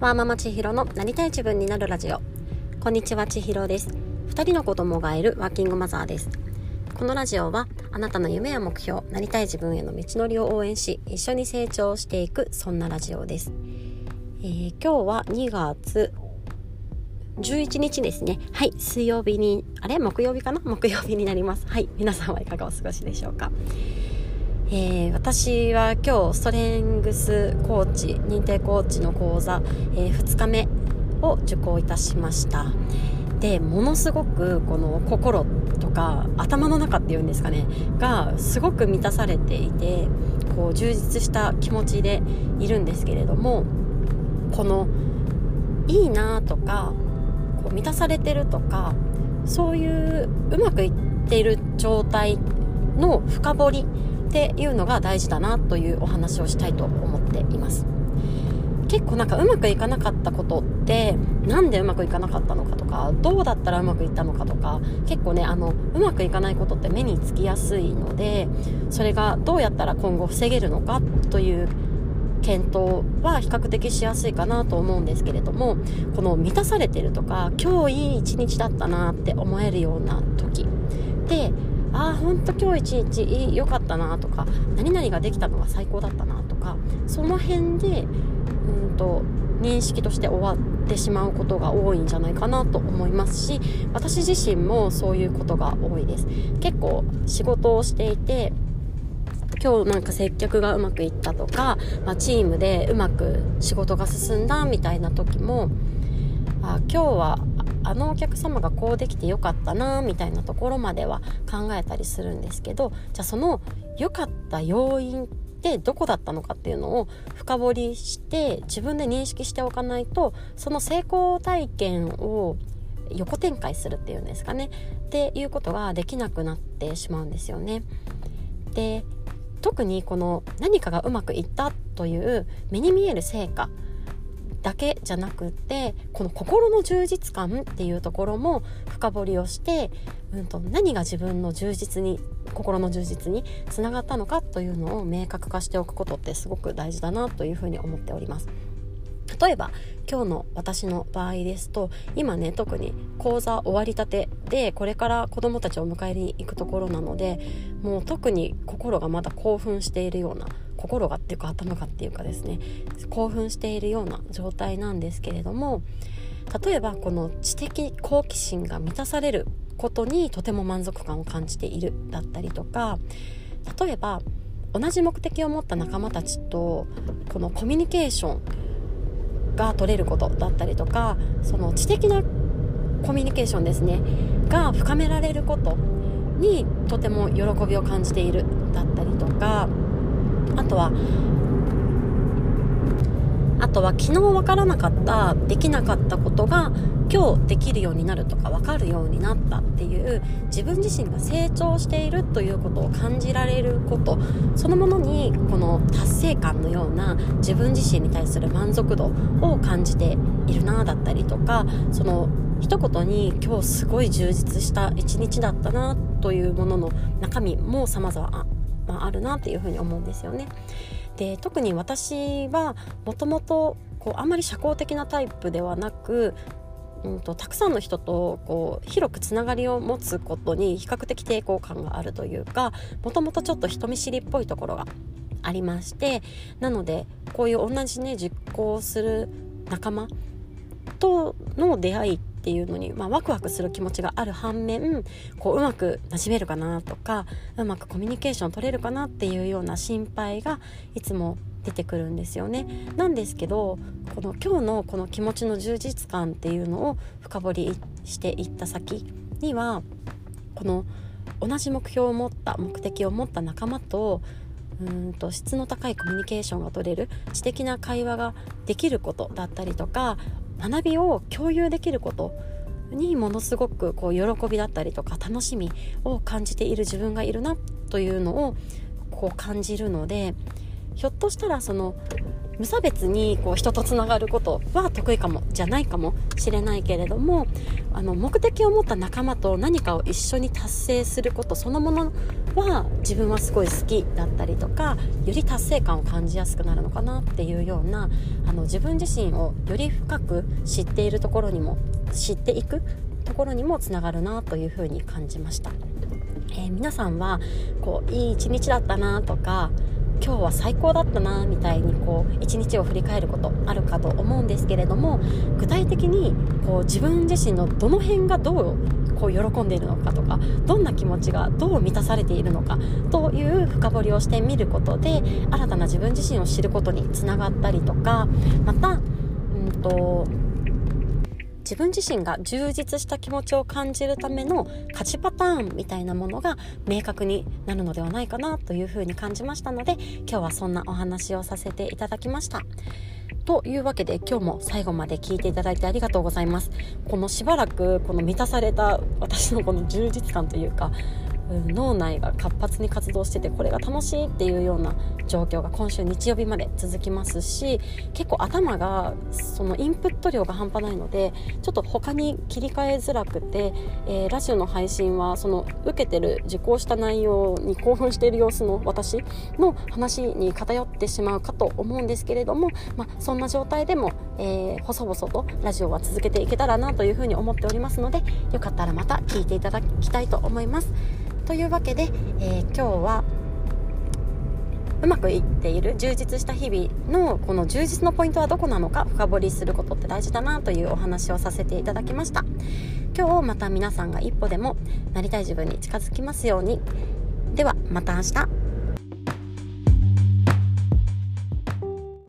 ワーママ千尋のなりたい自分になるラジオ。こんにちは千尋です。2人の子供がいるワーキングマザーです。このラジオはあなたの夢や目標なりたい自分への道のりを応援し一緒に成長していくそんなラジオです、えー、今日は2月11日ですね。はい水曜日にあれ？木曜日かな？木曜日になります。はい皆さんはいかがお過ごしでしょうか？えー、私は今日ストレングスコーチ認定コーチの講座、えー、2日目を受講いたしました。でものすごくこの心とか頭の中っていうんですかねがすごく満たされていてこう充実した気持ちでいるんですけれどもこのいいなとかこう満たされてるとかそういううまくいっている状態の深掘りっていうのが大事だなというお話をしたいと思っています。結構なんかうまくいかなかったことってなんでうまくいかなかったのかとかどうだったらうまくいったのかとか結構ねあのうまくいかないことって目につきやすいのでそれがどうやったら今後防げるのかという検討は比較的しやすいかなと思うんですけれどもこの満たされてるとか今日いい一日だったなって思えるような時。でああほんと今日一日良かったなとか何々ができたのが最高だったなとかその辺でうんと認識として終わってしまうことが多いんじゃないかなと思いますし私自身もそういうことが多いです。結構仕事をしていて今日なんか接客がうまくいったとか、まあ、チームでうまく仕事が進んだみたいな時もあ今日はあのお客様がこうできてよかったなみたいなところまでは考えたりするんですけどじゃあその良かった要因ってどこだったのかっていうのを深掘りして自分で認識しておかないとその成功体験を横展開するっていうんですかねっていうことができなくなってしまうんですよね。で特にこの何かがうまくいったという目に見える成果だけじゃなくってこの心の充実感っていうところも深掘りをして、うんと、何が自分の充実に心の充実につながったのかというのを明確化しておくことってすごく大事だなというふうに思っております。例えば今日の私の場合ですと今ね特に講座終わりたてでこれから子どもたちを迎えに行くところなのでもう特に心がまだ興奮しているような心がっていうか頭がっていうかですね興奮しているような状態なんですけれども例えばこの知的好奇心が満たされることにとても満足感を感じているだったりとか例えば同じ目的を持った仲間たちとこのコミュニケーションが取れることだったりとかその知的なコミュニケーションですねが深められることにとても喜びを感じているだったりとかあとはあとは昨日分からなかったできなかったことが今日できるようになるとか分かるようになったっていう自分自身が成長しているということを感じられることそのものにこの達成感のような自分自身に対する満足度を感じているなだったりとかその一言に今日すごい充実した一日だったなというものの中身も様々まあ、あるなっていうふに思うんですよね。で特に私はもともとあんまり社交的なタイプではなくうんと、たくさんの人とこう広くつながりを持つことに比較的抵抗感があるというかもともとちょっと人見知りっぽいところがありましてなのでこういう同じね実行する仲間との出会いっていうのに、まあ、ワクワクする気持ちがある反面こううまくなじめるかなとかうまくコミュニケーション取れるかなっていうような心配がいつも出てくるんですよね。なんですけどこの今日のこの気持ちの充実感っていうのを深掘りしていった先にはこの同じ目標を持った目的を持った仲間とうんと質の高いコミュニケーションが取れる知的な会話ができることだったりとか学びを共有できることにものすごくこう喜びだったりとか楽しみを感じている自分がいるなというのをこう感じるのでひょっとしたらその無差別にこう人とつながることは得意かもじゃないかもしれないけれどもあの目的を持った仲間と何かを一緒に達成することそのものは自分はすごい好きだったりとかより達成感を感じやすくなるのかなっていうようなあの自分自身をより深く知っているところにも知っていくところにもつながるなというふうに感じました。えー、皆さんはこういい一日だったなとか今日は最高だったなみたいにこう一日を振り返ることあるかと思うんですけれども具体的にこう自分自身のどの辺がどうこう喜んでいるのかとかどんな気持ちがどう満たされているのかという深掘りをしてみることで新たな自分自身を知ることにつながったりとかまたうんと自分自身が充実した気持ちを感じるための価値パターンみたいなものが明確になるのではないかなというふうに感じましたので今日はそんなお話をさせていただきました。というわけで今日も最後まで聞いていただいてありがとうございます。このしばらくこの満たされた私のこの充実感というか脳内が活発に活動しててこれが楽しいっていうような状況が今週日曜日まで続きますし結構頭がそのインプット量が半端ないのでちょっと他に切り替えづらくて、えー、ラジオの配信はその受けてる受講した内容に興奮している様子の私の話に偏ってしまうかと思うんですけれども、まあ、そんな状態でも、えー、細々とラジオは続けていけたらなというふうに思っておりますのでよかったらまた聞いていただきたいと思います。というわけで、えー、今日はうまくいっている充実した日々のこの充実のポイントはどこなのか深掘りすることって大事だなというお話をさせていただきました。今日また皆さんが一歩でもなりたい自分に近づきますように。ではまた明日。